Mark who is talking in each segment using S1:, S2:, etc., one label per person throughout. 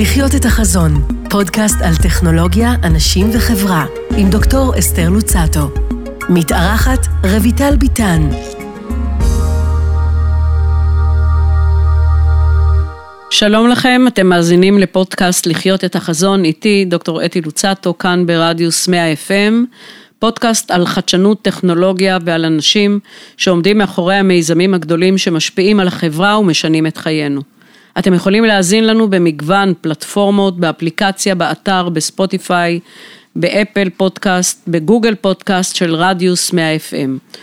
S1: לחיות את החזון, פודקאסט על טכנולוגיה, אנשים וחברה, עם דוקטור אסתר לוצטו. מתארחת רויטל ביטן.
S2: שלום לכם, אתם מאזינים לפודקאסט לחיות את החזון איתי, דוקטור אתי לוצטו, כאן ברדיוס 100 FM, פודקאסט על חדשנות, טכנולוגיה ועל אנשים שעומדים מאחורי המיזמים הגדולים שמשפיעים על החברה ומשנים את חיינו. אתם יכולים להאזין לנו במגוון פלטפורמות, באפליקציה, באתר, בספוטיפיי, באפל פודקאסט, בגוגל פודקאסט של רדיוס 100 FM.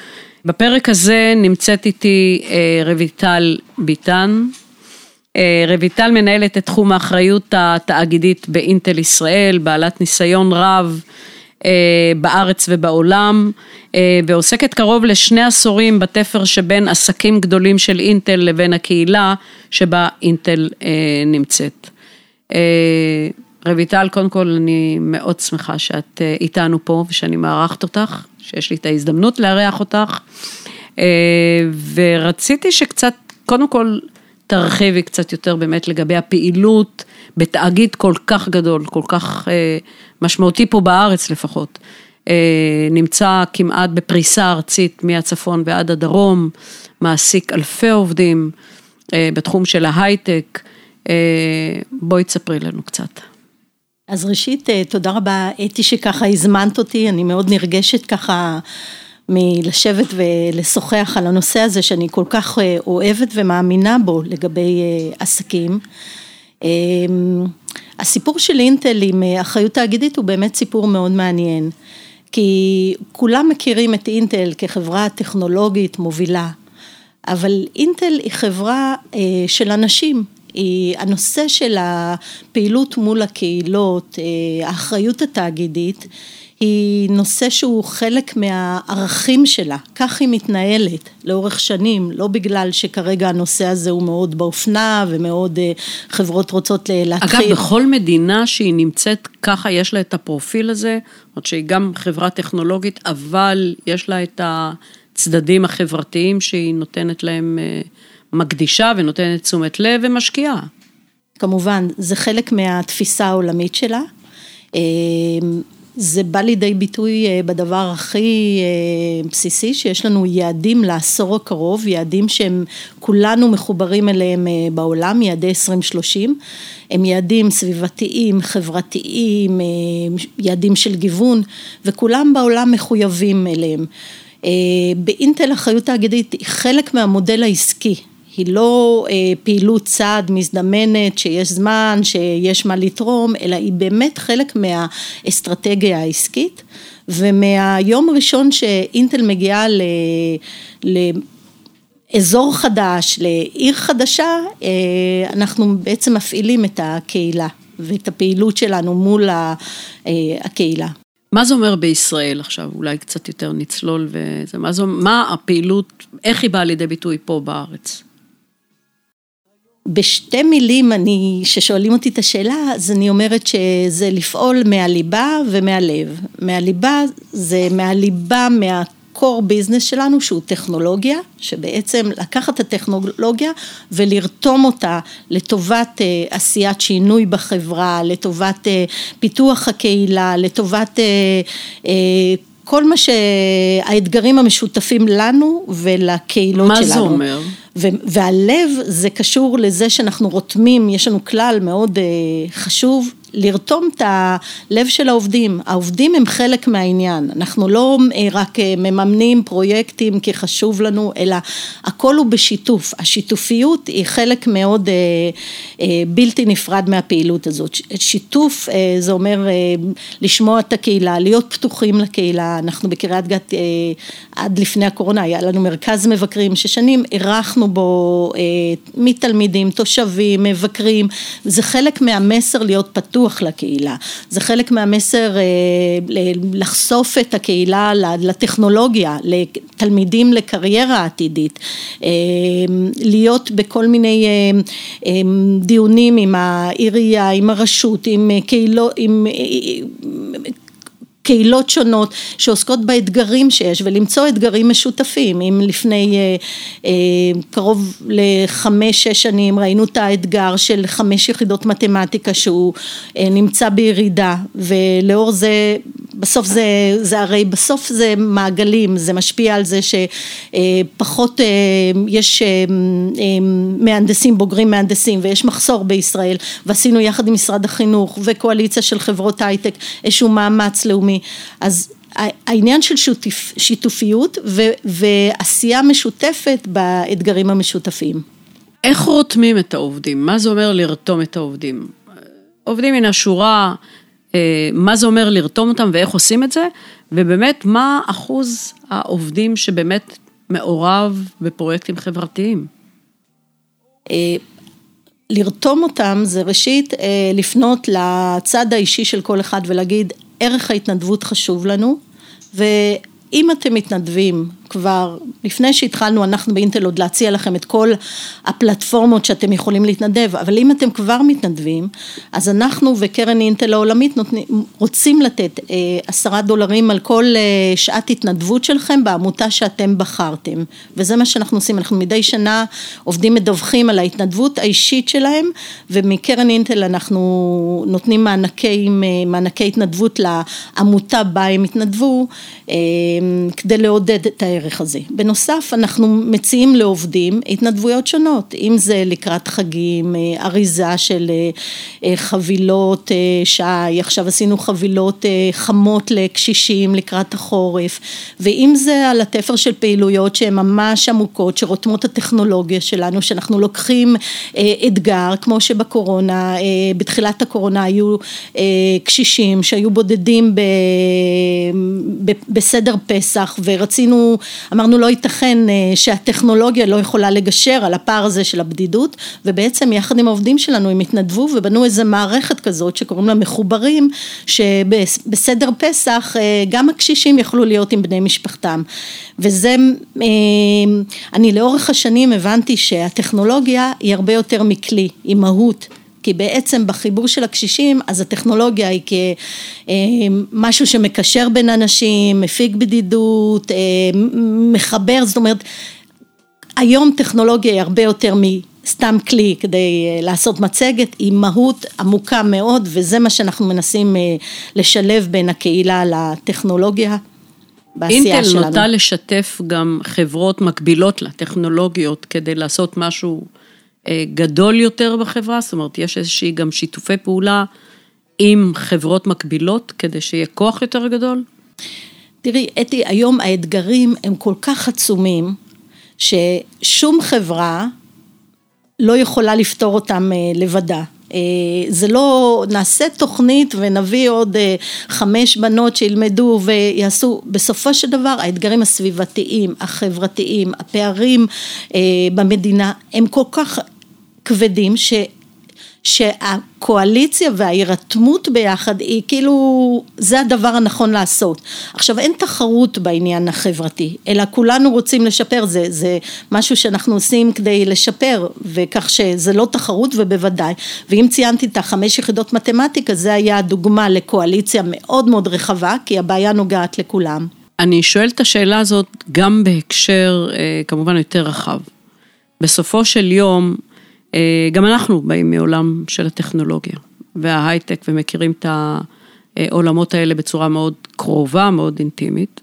S2: בפרק הזה נמצאת איתי אה, רויטל ביטן. אה, רויטל מנהלת את תחום האחריות התאגידית באינטל ישראל, בעלת ניסיון רב בארץ ובעולם, אה, ועוסקת קרוב לשני עשורים בתפר שבין עסקים גדולים של אינטל לבין הקהילה שבה אינטל נמצאת. רויטל, קודם כל אני מאוד שמחה שאת איתנו פה ושאני מארחת אותך, שיש לי את ההזדמנות לארח אותך, ורציתי שקצת, קודם כל, תרחיבי קצת יותר באמת לגבי הפעילות בתאגיד כל כך גדול, כל כך אה, משמעותי פה בארץ לפחות. אה, נמצא כמעט בפריסה ארצית מהצפון ועד הדרום, מעסיק אלפי עובדים אה, בתחום של ההייטק. בואי תספרי לנו קצת.
S3: אז ראשית, תודה רבה אתי שככה הזמנת אותי, אני מאוד נרגשת ככה מלשבת ולשוחח על הנושא הזה שאני כל כך אה, אוהבת ומאמינה בו לגבי אה, עסקים. אמ, הסיפור של אינטל עם אה, אחריות תאגידית הוא באמת סיפור מאוד מעניין, כי כולם מכירים את אינטל כחברה טכנולוגית מובילה, אבל אינטל היא חברה של אנשים, היא הנושא של הפעילות מול הקהילות, האחריות התאגידית, היא נושא שהוא חלק מהערכים שלה, כך היא מתנהלת לאורך שנים, לא בגלל שכרגע הנושא הזה הוא מאוד באופנה ומאוד אה, חברות רוצות להתחיל.
S2: אגב, בכל מדינה שהיא נמצאת ככה יש לה את הפרופיל הזה, זאת שהיא גם חברה טכנולוגית, אבל יש לה את הצדדים החברתיים שהיא נותנת להם, אה, מקדישה ונותנת תשומת לב ומשקיעה.
S3: כמובן, זה חלק מהתפיסה העולמית שלה. זה בא לידי ביטוי אה, בדבר הכי אה, בסיסי, שיש לנו יעדים לעשור הקרוב, יעדים שהם כולנו מחוברים אליהם אה, בעולם, יעדי 2030, הם יעדים סביבתיים, חברתיים, יעדים של גיוון, וכולם בעולם מחויבים אליהם. באינטל אחריות תאגידית היא חלק מהמודל העסקי היא לא אה, פעילות צעד מזדמנת שיש זמן, שיש מה לתרום, אלא היא באמת חלק מהאסטרטגיה העסקית ומהיום הראשון שאינטל מגיעה ל... ל אזור חדש, לעיר חדשה, אה, אנחנו בעצם מפעילים את הקהילה ואת הפעילות שלנו מול אה, הקהילה.
S2: מה זה אומר בישראל עכשיו? אולי קצת יותר נצלול וזה, מה, זו, מה הפעילות, איך היא באה לידי ביטוי פה בארץ?
S3: בשתי מילים, אני, ששואלים אותי את השאלה, אז אני אומרת שזה לפעול מהליבה ומהלב. מהליבה זה מהליבה, מהקור ביזנס שלנו, שהוא טכנולוגיה, שבעצם לקחת את הטכנולוגיה ולרתום אותה לטובת אה, עשיית שינוי בחברה, לטובת אה, פיתוח הקהילה, לטובת אה, כל מה שהאתגרים המשותפים לנו ולקהילות
S2: מה
S3: שלנו.
S2: מה זה אומר?
S3: והלב זה קשור לזה שאנחנו רותמים, יש לנו כלל מאוד אה, חשוב, לרתום את הלב של העובדים, העובדים הם חלק מהעניין, אנחנו לא אה, רק אה, מממנים פרויקטים כי חשוב לנו, אלא הכל הוא בשיתוף, השיתופיות היא חלק מאוד בלתי נפרד מהפעילות הזאת, שיתוף זה אומר לשמוע את הקהילה, להיות פתוחים לקהילה, אנחנו בקריית גת עד לפני הקורונה היה לנו מרכז מבקרים ששנים אירחנו בו אה, מתלמידים, תושבים, מבקרים, זה חלק מהמסר להיות פתוח לקהילה, זה חלק מהמסר אה, לחשוף את הקהילה לטכנולוגיה, לתלמידים לקריירה עתידית, אה, להיות בכל מיני דיונים עם העירייה, עם הרשות, עם קהילות, עם קהילות שונות שעוסקות באתגרים שיש ולמצוא אתגרים משותפים. אם לפני אה, אה, קרוב לחמש-שש שנים ראינו את האתגר של חמש יחידות מתמטיקה שהוא אה, נמצא בירידה ולאור זה בסוף זה, זה הרי בסוף זה מעגלים, זה משפיע על זה שפחות אה, יש אה, מהנדסים, בוגרים מהנדסים ויש מחסור בישראל ועשינו יחד עם משרד החינוך וקואליציה של חברות הייטק איזשהו מאמץ לאומי אז העניין של שותף, שיתופיות ו, ועשייה משותפת באתגרים המשותפים.
S2: איך רותמים את העובדים? מה זה אומר לרתום את העובדים? עובדים מן השורה, אה, מה זה אומר לרתום אותם ואיך עושים את זה, ובאמת מה אחוז העובדים שבאמת מעורב בפרויקטים חברתיים?
S3: אה, לרתום אותם זה ראשית אה, לפנות לצד האישי של כל אחד ולהגיד ערך ההתנדבות חשוב לנו ואם אתם מתנדבים כבר לפני שהתחלנו אנחנו באינטל עוד להציע לכם את כל הפלטפורמות שאתם יכולים להתנדב, אבל אם אתם כבר מתנדבים, אז אנחנו וקרן אינטל העולמית נותנים, רוצים לתת אה, עשרה דולרים על כל אה, שעת התנדבות שלכם בעמותה שאתם בחרתם, וזה מה שאנחנו עושים, אנחנו מדי שנה עובדים מדווחים על ההתנדבות האישית שלהם, ומקרן אינטל אנחנו נותנים מענקי, אה, מענקי התנדבות לעמותה בה הם התנדבו, כדי לעודד את הערך. הערך הזה. בנוסף אנחנו מציעים לעובדים התנדבויות שונות, אם זה לקראת חגים, אה, אריזה של אה, אה, חבילות שי, עכשיו עשינו חבילות חמות לקשישים לקראת החורף, ואם זה על התפר של פעילויות שהן ממש עמוקות, שרותמות הטכנולוגיה שלנו, שאנחנו לוקחים אתגר, כמו שבקורונה, בתחילת הקורונה היו קשישים שהיו בודדים בסדר פסח ורצינו אמרנו לא ייתכן אה, שהטכנולוגיה לא יכולה לגשר על הפער הזה של הבדידות ובעצם יחד עם העובדים שלנו הם התנדבו ובנו איזה מערכת כזאת שקוראים לה מחוברים שבסדר פסח אה, גם הקשישים יכלו להיות עם בני משפחתם. וזה אה, אני לאורך השנים הבנתי שהטכנולוגיה היא הרבה יותר מכלי היא מהות כי בעצם בחיבור של הקשישים אז הטכנולוגיה היא כמשהו שמקשר בין אנשים, מפיג בדידות, אה, מחבר, זאת אומרת היום טכנולוגיה היא הרבה יותר מסתם כלי כדי אה, לעשות מצגת, היא מהות עמוקה מאוד וזה מה שאנחנו מנסים אה, לשלב בין הקהילה לטכנולוגיה.
S2: בעשייה שלנו. אינטל נוטה לשתף גם חברות מקבילות לטכנולוגיות כדי לעשות משהו גדול יותר בחברה, זאת אומרת, יש איזושהי גם שיתופי פעולה עם חברות מקבילות כדי שיהיה כוח יותר גדול?
S3: תראי, אתי, היום האתגרים הם כל כך עצומים, ששום חברה לא יכולה לפתור אותם אה, לבדה. אה, זה לא, נעשה תוכנית ונביא עוד חמש בנות שילמדו ויעשו, בסופו של דבר האתגרים הסביבתיים, החברתיים, הפערים במדינה הם כל כך כבדים ש... שהקואליציה וההירתמות ביחד היא כאילו זה הדבר הנכון לעשות. עכשיו אין תחרות בעניין החברתי אלא כולנו רוצים לשפר זה, זה משהו שאנחנו עושים כדי לשפר וכך שזה לא תחרות ובוודאי ואם ציינתי את החמש יחידות מתמטיקה זה היה דוגמה לקואליציה מאוד מאוד רחבה כי הבעיה נוגעת לכולם.
S2: אני שואלת את השאלה הזאת גם בהקשר אה, כמובן יותר רחב. בסופו של יום גם אנחנו באים מעולם של הטכנולוגיה וההייטק ומכירים את העולמות האלה בצורה מאוד קרובה, מאוד אינטימית.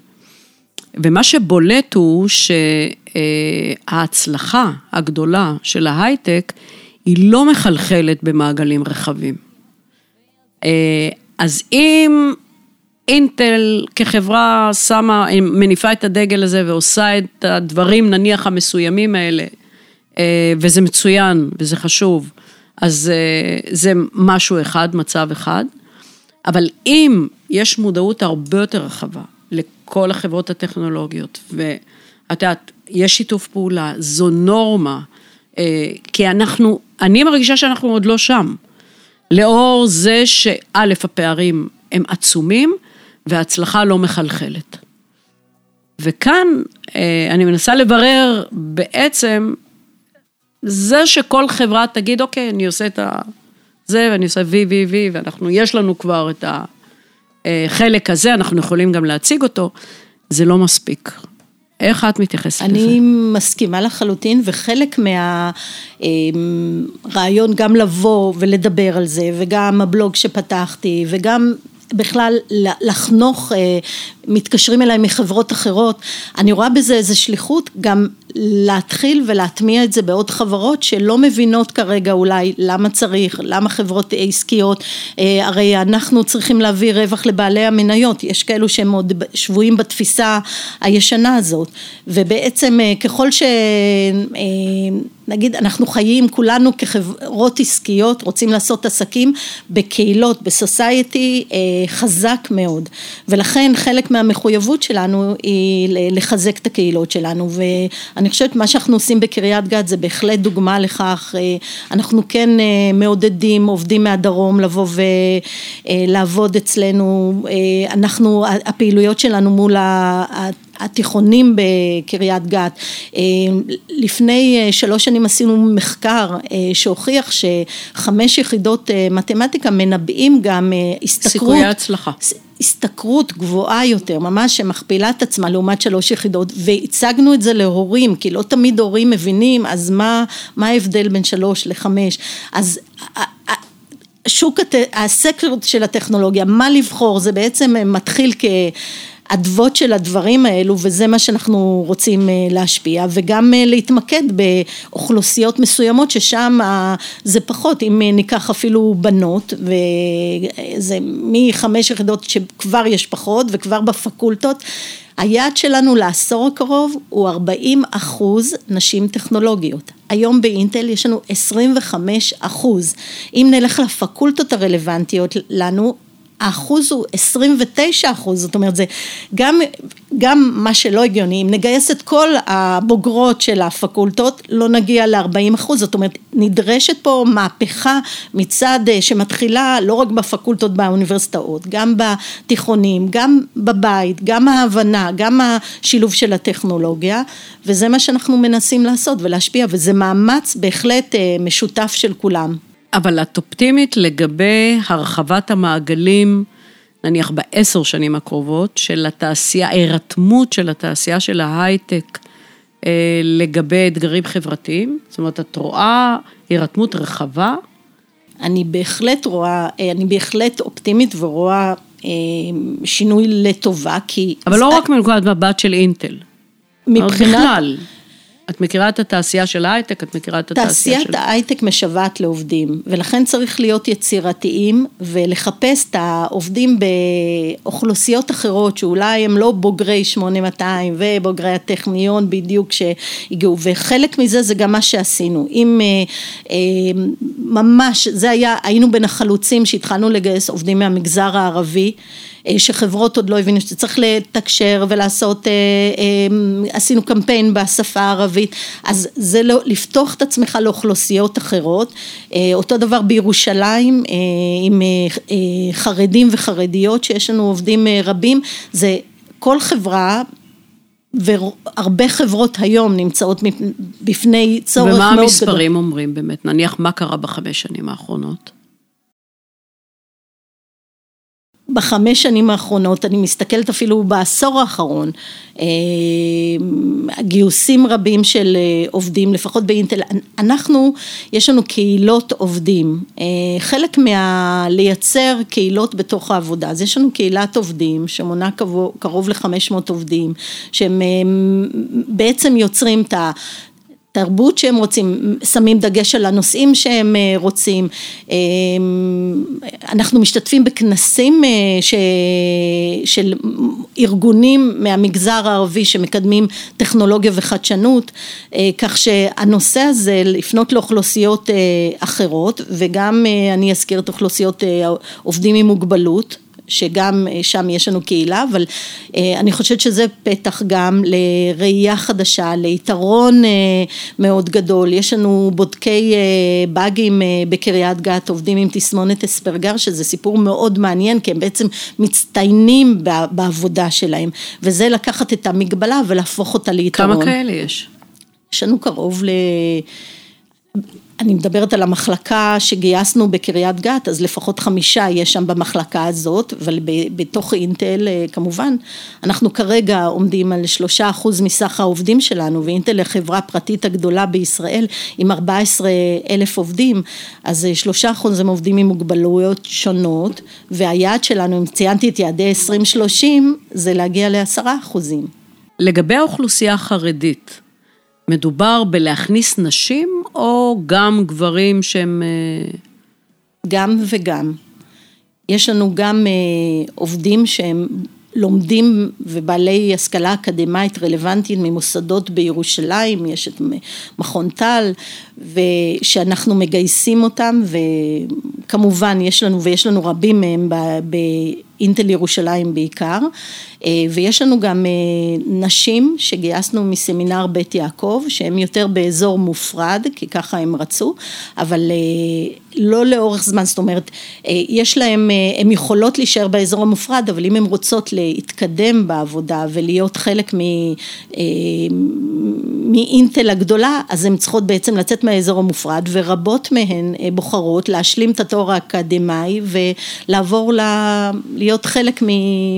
S2: ומה שבולט הוא שההצלחה הגדולה של ההייטק היא לא מחלחלת במעגלים רחבים. אה, אז אם אינטל כחברה שמה, מניפה את הדגל הזה ועושה את הדברים נניח המסוימים האלה אה, וזה מצוין וזה חשוב, אז אה, זה משהו אחד, מצב אחד, אבל אם יש מודעות הרבה יותר רחבה לכל החברות הטכנולוגיות, ואת יודעת, יש שיתוף פעולה, זו נורמה, אה, כי אנחנו, אני מרגישה שאנחנו עוד לא שם. לאור זה שא', הפערים הם עצומים וההצלחה לא מחלחלת. וכאן אני מנסה לברר בעצם זה שכל חברה תגיד, אוקיי, אני עושה את ה... זה, ואני עושה וי, וי, וי, ואנחנו, יש לנו כבר את החלק הזה, אנחנו יכולים גם להציג אותו, זה לא מספיק. איך את מתייחסת
S3: אני
S2: לזה?
S3: אני מסכימה לחלוטין, וחלק מהרעיון גם לבוא ולדבר על זה, וגם הבלוג שפתחתי, וגם בכלל לחנוך, אה, מתקשרים אליי מחברות אחרות, אני רואה בזה איזה שליחות גם להתחיל ולהטמיע את זה בעוד חברות שלא מבינות כרגע אולי למה צריך, למה חברות עסקיות, אה, הרי אנחנו צריכים להביא רווח לבעלי המניות, יש כאלו שהם עוד שבויים בתפיסה הישנה הזאת, ובעצם אה, ככל ש... נגיד אנחנו חיים כולנו כחברות עסקיות רוצים לעשות עסקים בקהילות, בסוסייטי חזק מאוד. ולכן חלק מהמחויבות שלנו היא לחזק את הקהילות שלנו ואני חושבת מה שאנחנו עושים בקריית גת זה בהחלט דוגמה לכך, אנחנו כן מעודדים עובדים מהדרום לבוא ולעבוד אצלנו, אנחנו הפעילויות שלנו מול התיכונים בקריית גת, לפני שלוש שנים עשינו מחקר שהוכיח שחמש יחידות מתמטיקה מנבאים גם
S2: הסתכרות, סיכויי הצלחה,
S3: השתכרות גבוהה יותר, ממש שמכפילה את עצמה לעומת שלוש יחידות והצגנו את זה להורים, כי לא תמיד הורים מבינים אז מה, מה ההבדל בין שלוש לחמש, אז שוק, הסקר של הטכנולוגיה, מה לבחור, זה בעצם מתחיל כ... אדוות של הדברים האלו וזה מה שאנחנו רוצים להשפיע וגם להתמקד באוכלוסיות מסוימות ששם זה פחות אם ניקח אפילו בנות וזה מחמש יחידות שכבר יש פחות וכבר בפקולטות היעד שלנו לעשור הקרוב הוא 40 אחוז נשים טכנולוגיות. היום באינטל יש לנו 25 אחוז. אם נלך לפקולטות הרלוונטיות לנו, האחוז הוא 29 אחוז, זאת אומרת זה גם, גם מה שלא הגיוני, אם נגייס את כל הבוגרות של הפקולטות לא נגיע ל-40 אחוז, זאת אומרת נדרשת פה מהפכה מצד שמתחילה לא רק בפקולטות באוניברסיטאות, גם בתיכונים, גם בבית, גם ההבנה, גם השילוב של הטכנולוגיה וזה מה שאנחנו מנסים לעשות ולהשפיע וזה מאמץ בהחלט משותף של כולם.
S2: אבל את אופטימית לגבי הרחבת המעגלים, נניח בעשר שנים הקרובות, של התעשייה, ההירתמות של התעשייה של ההייטק לגבי אתגרים חברתיים? זאת אומרת, את רואה הירתמות רחבה?
S3: אני בהחלט רואה, אני בהחלט אופטימית ורואה שינוי לטובה, כי...
S2: אבל לא רק מנקודת מבט של אינטל. מבחינת... בכלל. את מכירה את התעשייה של ההייטק, את מכירה את התעשייה של...
S3: תעשיית ההייטק משוועת לעובדים, ולכן צריך להיות יצירתיים ולחפש את העובדים באוכלוסיות אחרות, שאולי הם לא בוגרי 8200 ובוגרי הטכניון בדיוק שהגיעו, וחלק מזה זה גם מה שעשינו. אם ממש, זה היה, היינו בין החלוצים שהתחלנו לגייס עובדים מהמגזר הערבי, שחברות עוד לא הבינו שצריך לתקשר ולעשות, עשינו קמפיין בשפה הערבית, אז זה לא, לפתוח את עצמך לאוכלוסיות אחרות, אותו דבר בירושלים עם חרדים וחרדיות שיש לנו עובדים רבים, זה כל חברה והרבה חברות היום נמצאות בפני צורך מאוד
S2: גדול. ומה המספרים אומרים באמת? נניח מה קרה בחמש שנים האחרונות?
S3: בחמש שנים האחרונות, אני מסתכלת אפילו בעשור האחרון, גיוסים רבים של עובדים, לפחות באינטל, אנחנו, יש לנו קהילות עובדים, חלק מה... לייצר קהילות בתוך העבודה, אז יש לנו קהילת עובדים שמונה קרוב לחמש מאות עובדים, שהם בעצם יוצרים את ה... תרבות שהם רוצים, שמים דגש על הנושאים שהם רוצים, אנחנו משתתפים בכנסים של ארגונים מהמגזר הערבי שמקדמים טכנולוגיה וחדשנות, כך שהנושא הזה לפנות לאוכלוסיות אחרות וגם אני אזכיר את אוכלוסיות עובדים עם מוגבלות שגם שם יש לנו קהילה, אבל אני חושבת שזה פתח גם לראייה חדשה, ליתרון מאוד גדול, יש לנו בודקי באגים בקריית גת, עובדים עם תסמונת אספרגר, שזה סיפור מאוד מעניין, כי הם בעצם מצטיינים בעבודה שלהם, וזה לקחת את המגבלה ולהפוך אותה ליתרון.
S2: כמה כאלה יש?
S3: יש לנו קרוב ל... אני מדברת על המחלקה שגייסנו בקריית גת, אז לפחות חמישה יש שם במחלקה הזאת, אבל בתוך אינטל כמובן, אנחנו כרגע עומדים על שלושה אחוז מסך העובדים שלנו, ואינטל היא חברה פרטית הגדולה בישראל עם 14 אלף עובדים, אז שלושה אחוז הם עובדים עם מוגבלויות שונות, והיעד שלנו, אם ציינתי את יעדי 2030, זה להגיע לעשרה אחוזים.
S2: לגבי האוכלוסייה החרדית, מדובר בלהכניס נשים או גם גברים שהם... אה,
S3: גם וגם. יש לנו גם אה, עובדים שהם לומדים ובעלי השכלה אקדמית רלוונטית ממוסדות בירושלים, יש את מכון טל, ושאנחנו מגייסים אותם, וכמובן יש לנו, ויש לנו רבים מהם באינטל ירושלים בעיקר, אה, ויש לנו גם אה, נשים שגייסנו מסמינר בית יעקב, שהם יותר באזור מופרד, כי ככה הם רצו, אבל אה, לא לאורך זמן, זאת אומרת, יש להם, הן יכולות להישאר באזור המופרד, אבל אם הן רוצות להתקדם בעבודה ולהיות חלק מאינטל הגדולה, אז הן צריכות בעצם לצאת מהאזור המופרד, ורבות מהן בוחרות להשלים את התואר האקדמאי ולעבור ל... להיות חלק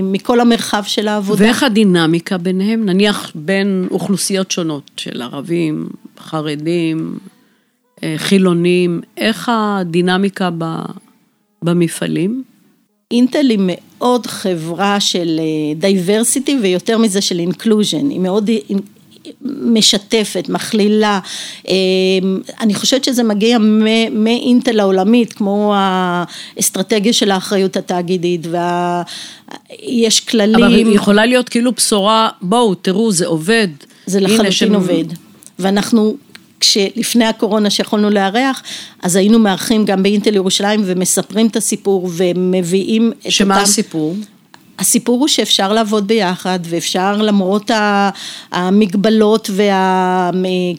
S3: מכל המרחב של העבודה.
S2: ואיך הדינמיקה ביניהם? נניח בין אוכלוסיות שונות של ערבים, חרדים, אה, חילונים, איך הדינמיקה במפעלים?
S3: אינטל היא מאוד חברה של diversity אה, ויותר מזה של inclusion, היא מאוד משתפת, מכלילה, אמ, אני חושבת שזה מגיע מאינטל העולמית, כמו האסטרטגיה של האחריות התאגידית, ויש כללים.
S2: אבל יכולה להיות כאילו בשורה, בואו תראו זה עובד.
S3: זה לחלוטין שם... עובד, ואנחנו כשלפני הקורונה שיכולנו לארח, אז היינו מארחים גם באינטל ירושלים ומספרים את הסיפור ומביאים את
S2: אותם... שמה הסיפור?
S3: הסיפור הוא שאפשר לעבוד ביחד ואפשר למרות המגבלות וה...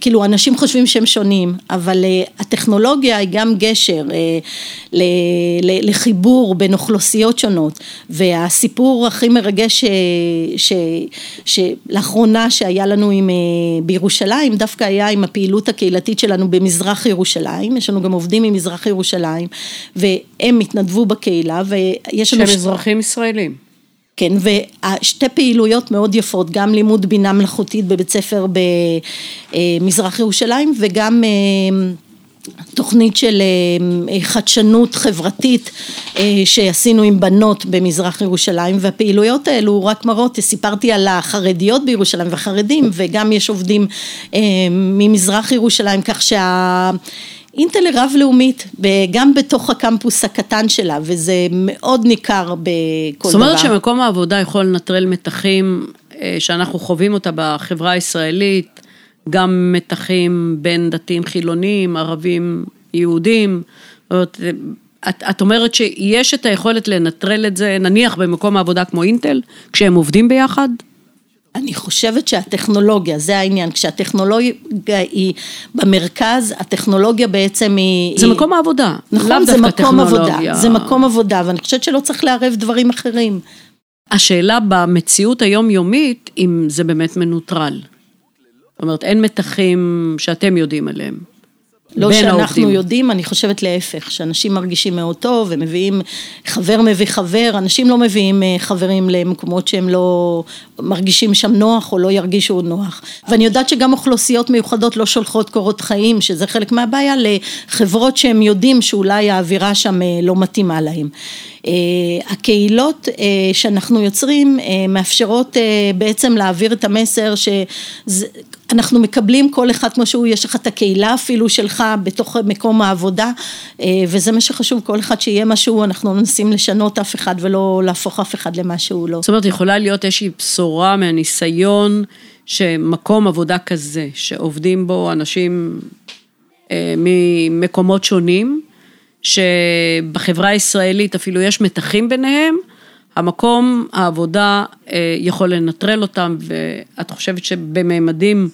S3: כאילו אנשים חושבים שהם שונים, אבל אה, הטכנולוגיה היא גם גשר אה, לחיבור בין אוכלוסיות שונות והסיפור הכי מרגש ש... ש... שלאחרונה שהיה לנו עם... אה, בירושלים דווקא היה עם הפעילות הקהילתית שלנו במזרח ירושלים, יש לנו גם עובדים ממזרח ירושלים והם התנדבו בקהילה ויש
S2: לנו... שהם אזרחים ישראלים.
S3: כן, ושתי פעילויות מאוד יפות, גם לימוד בינה מלאכותית בבית ספר במזרח ירושלים וגם אה, תוכנית של אה, חדשנות חברתית אה, שעשינו עם בנות במזרח ירושלים והפעילויות האלו רק מראות, סיפרתי על החרדיות בירושלים והחרדים וגם יש עובדים ממזרח ירושלים כך שה... אינטל היא רב-לאומית, גם בתוך הקמפוס הקטן שלה, וזה מאוד ניכר בכל דבר.
S2: זאת אומרת שמקום העבודה יכול לנטרל מתחים אה, שאנחנו חווים אותה בחברה הישראלית, גם מתחים בין דתיים חילונים, ערבים יהודים, את, את אומרת שיש את היכולת לנטרל את זה, נניח במקום העבודה כמו אינטל, כשהם עובדים ביחד?
S3: אני חושבת שהטכנולוגיה, זה העניין, כשהטכנולוגיה היא במרכז, הטכנולוגיה בעצם היא...
S2: זה היא... מקום העבודה,
S3: נכון, זה מקום עבודה, זה מקום עבודה, ואני חושבת שלא צריך לערב דברים אחרים.
S2: השאלה במציאות היומיומית, אם זה באמת מנוטרל. זאת אומרת, אין מתחים שאתם יודעים עליהם.
S3: לא שאנחנו העובדים. יודעים, אני חושבת להפך, שאנשים מרגישים מאוד טוב ומביאים, חבר מביא חבר, אנשים לא מביאים אה, חברים למקומות שהם לא מרגישים שם נוח או לא ירגישו נוח. ואני יודעת שגם אוכלוסיות מיוחדות לא שולחות קורות חיים, שזה חלק מהבעיה, לחברות שהם יודעים שאולי האווירה שם אה, לא מתאימה להם. אה, הקהילות שאנחנו יוצרים מאפשרות בעצם להעביר את המסר שאנחנו מקבלים כל אחד כמו שהוא, יש לך את הקהילה אפילו שלך בתוך מקום העבודה וזה מה שחשוב, כל אחד שיהיה משהו, אנחנו מנסים לשנות אף אחד ולא להפוך אף אחד למה שהוא לא.
S2: זאת אומרת יכולה להיות איזושהי בשורה מהניסיון שמקום עבודה כזה, שעובדים בו אנשים אה, ממקומות שונים, שבחברה הישראלית אפילו יש מתחים ביניהם, המקום העבודה אה, יכול לנטרל אותם, ואת חושבת שבממדים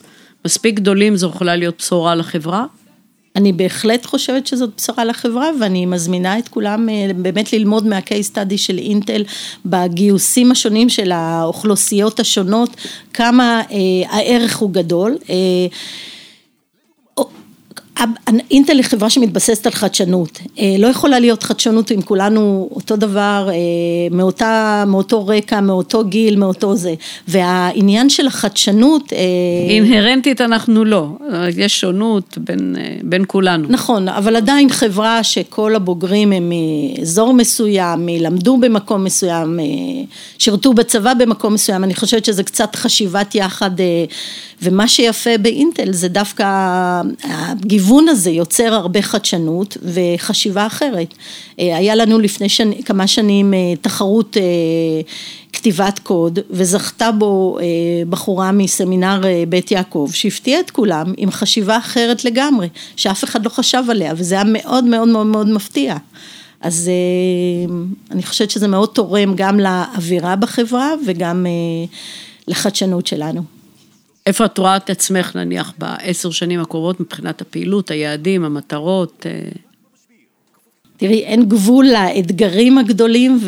S2: מספיק גדולים זו יכולה להיות בשורה לחברה?
S3: אני בהחלט חושבת שזאת בשורה לחברה ואני מזמינה את כולם אה, באמת ללמוד מה-case study של אינטל בגיוסים השונים של האוכלוסיות השונות, כמה אה, הערך הוא גדול. אה, אינטל היא חברה שמתבססת על חדשנות, אה, לא יכולה להיות חדשנות אם כולנו אותו דבר, אה, מאותה, מאותו רקע, מאותו גיל, מאותו זה, והעניין של החדשנות...
S2: אינהרנטית אנחנו לא, יש שונות בין, בין כולנו.
S3: נכון, אבל עדיין חברה שכל הבוגרים הם מאזור מסוים, למדו במקום מסוים, שירתו בצבא במקום מסוים, אני חושבת שזה קצת חשיבת יחד ומה שיפה באינטל זה דווקא הגיוון הזה יוצר הרבה חדשנות וחשיבה אחרת. אה, היה לנו לפני שנ... כמה שנים אה, תחרות אה, כתיבת קוד וזכתה בו בחורה מסמינר בית יעקב שהפתיעה את כולם עם חשיבה אחרת לגמרי שאף אחד לא חשב עליה וזה היה מאוד מאוד מאוד מאוד מפתיע. אז אני חושבת שזה מאוד תורם גם לאווירה בחברה וגם לחדשנות שלנו.
S2: איפה את רואה את עצמך נניח בעשר שנים הקרובות מבחינת הפעילות, היעדים, המטרות? אה?
S3: תראי, אין גבול לאתגרים הגדולים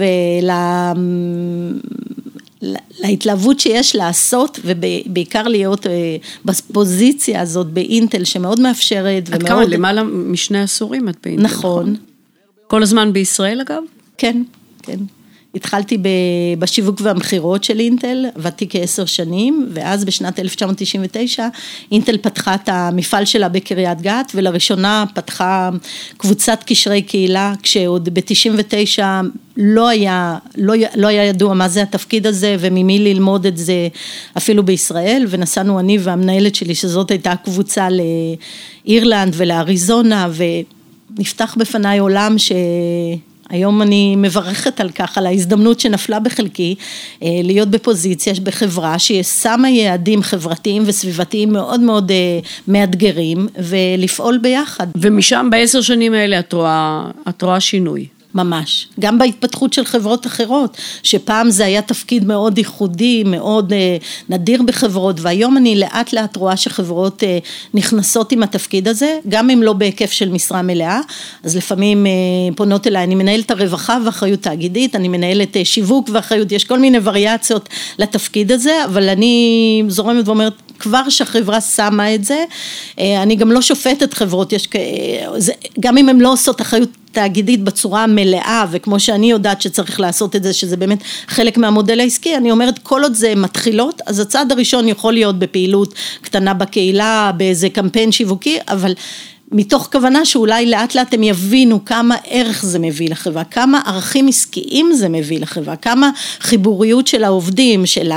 S3: ולהתלהבות שיש לעשות ובעיקר להיות אה, בפוזיציה הזאת באינטל שמאוד מאפשרת
S2: ומאוד... עד כמה? למעלה משני עשורים את באינטל,
S3: נכון. נכון?
S2: כל הזמן בישראל אגב?
S3: כן, כן. התחלתי בשיווק והמכירות של אינטל, עבדתי כעשר שנים, ואז בשנת 1999 אינטל פתחה את המפעל שלה בקריית גת, ולראשונה פתחה קבוצת קשרי קהילה, כשעוד ב-99 לא היה, לא, לא היה ידוע מה זה התפקיד הזה וממי ללמוד את זה אפילו בישראל, ונסענו אני והמנהלת שלי, שזאת הייתה קבוצה לאירלנד ולאריזונה, ונפתח בפניי עולם ש... היום אני מברכת על כך, על ההזדמנות שנפלה בחלקי, אה, להיות בפוזיציה בחברה ששמה יעדים חברתיים וסביבתיים מאוד מאוד אה, מאתגרים ולפעול ביחד.
S2: ומשם בעשר שנים האלה את רואה, את רואה שינוי.
S3: ממש, גם בהתפתחות של חברות אחרות, שפעם זה היה תפקיד מאוד ייחודי, מאוד אה, נדיר בחברות, והיום אני לאט לאט רואה שחברות אה, נכנסות עם התפקיד הזה, גם אם לא בהיקף של משרה מלאה, אז לפעמים אה, פונות אליי, אני מנהלת הרווחה ואחריות תאגידית, אני מנהלת אה, שיווק ואחריות, יש כל מיני וריאציות לתפקיד הזה, אבל אני זורמת ואומרת, כבר שהחברה שמה את זה, אה, אני גם לא שופטת חברות, יש, זה, גם אם הן לא עושות אחריות תאגידית בצורה המלאה וכמו שאני יודעת שצריך לעשות את זה שזה באמת חלק מהמודל העסקי אני אומרת כל עוד זה מתחילות אז הצעד הראשון יכול להיות בפעילות קטנה בקהילה באיזה קמפיין שיווקי אבל מתוך כוונה שאולי לאט לאט הם יבינו כמה ערך זה מביא לחברה, כמה ערכים עסקיים זה מביא לחברה, כמה חיבוריות של העובדים, של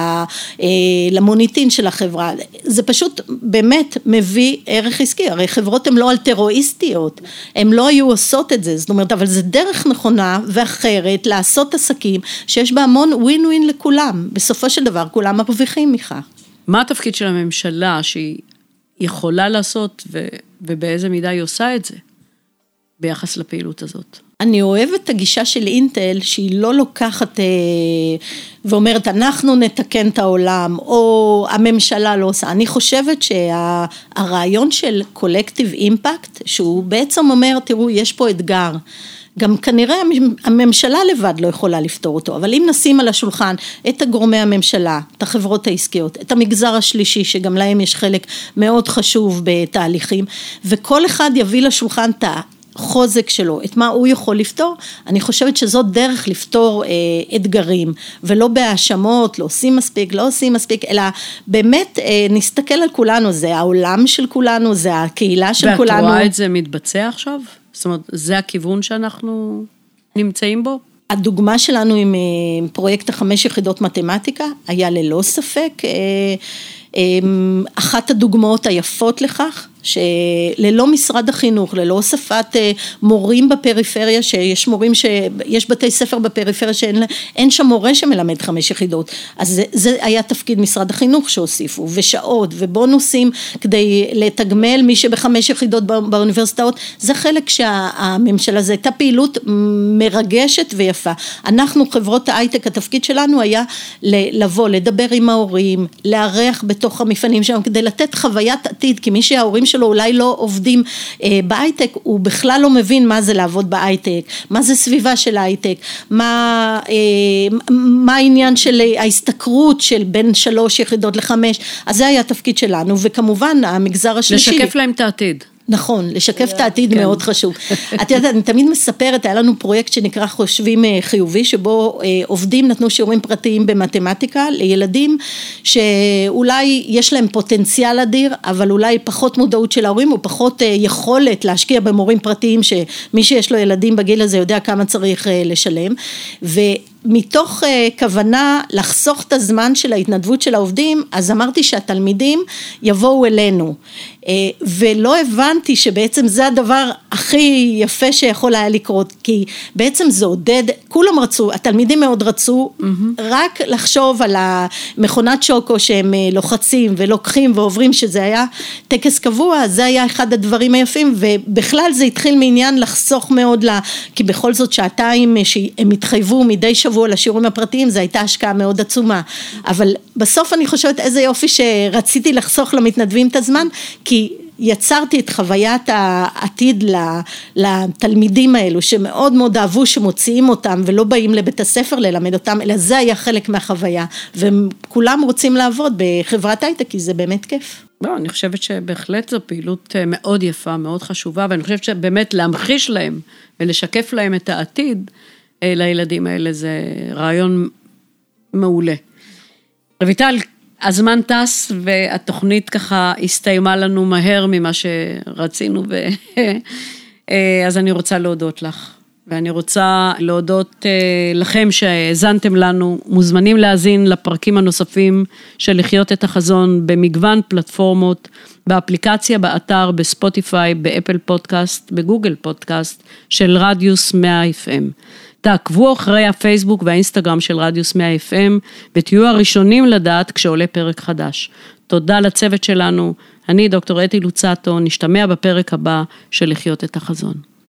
S3: המוניטין אה, של החברה, זה פשוט באמת מביא ערך עסקי, הרי חברות הן לא אלטרואיסטיות, הן לא היו עושות את זה, זאת אומרת, אבל זה דרך נכונה ואחרת לעשות עסקים שיש בה המון ווין ווין לכולם, בסופו של דבר כולם מרוויחים מכך.
S2: מה התפקיד של הממשלה שהיא יכולה לעשות ו... ובאיזה מידה היא עושה את זה ביחס לפעילות הזאת.
S3: אני אוהבת את הגישה של אינטל שהיא לא לוקחת אה, ואומרת אנחנו נתקן את העולם או הממשלה לא עושה, אני חושבת שהרעיון של קולקטיב אימפקט שהוא בעצם אומר תראו יש פה אתגר גם כנראה הממשלה לבד לא יכולה לפתור אותו, אבל אם נשים על השולחן את הגורמי הממשלה, את החברות העסקיות, את המגזר השלישי שגם להם יש חלק מאוד חשוב בתהליכים, וכל אחד יביא לשולחן את החוזק שלו, את מה הוא יכול לפתור, אני חושבת שזאת דרך לפתור אה, אתגרים, ולא בהאשמות, לא עושים מספיק, לא עושים מספיק, אלא באמת אה, נסתכל על כולנו, זה העולם של כולנו, זה הקהילה של ואת כולנו.
S2: ואת רואה את זה מתבצע עכשיו? זאת אומרת, זה הכיוון שאנחנו נמצאים בו?
S3: הדוגמה שלנו עם אה, פרויקט החמש יחידות מתמטיקה היה ללא ספק אה, אה, אחת הדוגמאות היפות לכך שללא משרד החינוך, ללא הוספת אה, מורים בפריפריה, שיש מורים, שיש בתי ספר בפריפריה שאין שם מורה שמלמד חמש יחידות, אז זה, זה היה תפקיד משרד החינוך שהוסיפו, ושעות ובונוסים כדי לתגמל מי שבחמש יחידות באוניברסיטאות, זה חלק שהממשלה, זו הייתה פעילות מרגשת ויפה. אנחנו חברות ההייטק, התפקיד שלנו היה לבוא, לדבר עם ההורים, לארח בתוך המפעלים שלנו כדי לתת חוויית עתיד, כי מי שההורים שלו אולי לא עובדים אה, בהייטק, הוא בכלל לא מבין מה זה לעבוד בהייטק, מה זה סביבה של הייטק, מה, אה, מה העניין של ההשתכרות של בין שלוש יחידות לחמש, אז זה היה התפקיד שלנו, וכמובן המגזר השלישי.
S2: לשקף להם את העתיד.
S3: נכון, לשקף את העתיד כן. מאוד חשוב. את יודעת, אני תמיד מספרת, היה לנו פרויקט שנקרא חושבים אה, חיובי, שבו אה, עובדים נתנו שיעורים פרטיים במתמטיקה לילדים שאולי יש להם פוטנציאל אדיר, אבל אולי פחות מודעות של ההורים או פחות אה, יכולת להשקיע במורים פרטיים, שמי שיש לו ילדים בגיל הזה יודע כמה צריך לשלם. ו... מתוך uh, כוונה לחסוך את הזמן של ההתנדבות של העובדים, אז אמרתי שהתלמידים יבואו אלינו. Uh, ולא הבנתי שבעצם זה הדבר הכי יפה שיכול היה לקרות, כי בעצם זה עודד, כולם רצו, התלמידים מאוד רצו, mm-hmm. רק לחשוב על המכונת שוקו שהם uh, לוחצים ולוקחים ועוברים, שזה היה טקס קבוע, זה היה אחד הדברים היפים, ובכלל זה התחיל מעניין לחסוך מאוד, לה, כי בכל זאת שעתיים שהם התחייבו מדי שבוע לשיעורים הפרטיים, זו הייתה השקעה מאוד עצומה. אבל בסוף אני חושבת איזה יופי שרציתי לחסוך למתנדבים את הזמן, כי יצרתי את חוויית העתיד לתלמידים האלו שמאוד מאוד אהבו שמוציאים אותם ולא באים לבית הספר ללמד אותם אלא זה היה חלק מהחוויה וכולם רוצים לעבוד בחברת הייטק כי זה באמת כיף.
S2: לא, אני חושבת שבהחלט זו פעילות אה, מאוד יפה, מאוד חשובה ואני חושבת שבאמת להמחיש להם ולשקף להם את העתיד אה, לילדים האלה, זה רעיון מעולה. רויטל, הזמן טס והתוכנית ככה הסתיימה לנו מהר ממה שרצינו, ו... אה, אז אני רוצה להודות לך. ואני רוצה להודות אה, לכם שהאזנתם לנו, מוזמנים להאזין לפרקים הנוספים של לחיות את החזון במגוון פלטפורמות, באפליקציה, באתר, בספוטיפיי, באפל פודקאסט, בגוגל פודקאסט של רדיוס 100 FM. תעקבו אחרי הפייסבוק והאינסטגרם של רדיוס 100 FM ותהיו הראשונים לדעת כשעולה פרק חדש. תודה לצוות שלנו, אני דוקטור אתי לוצטו, נשתמע בפרק הבא של לחיות את החזון.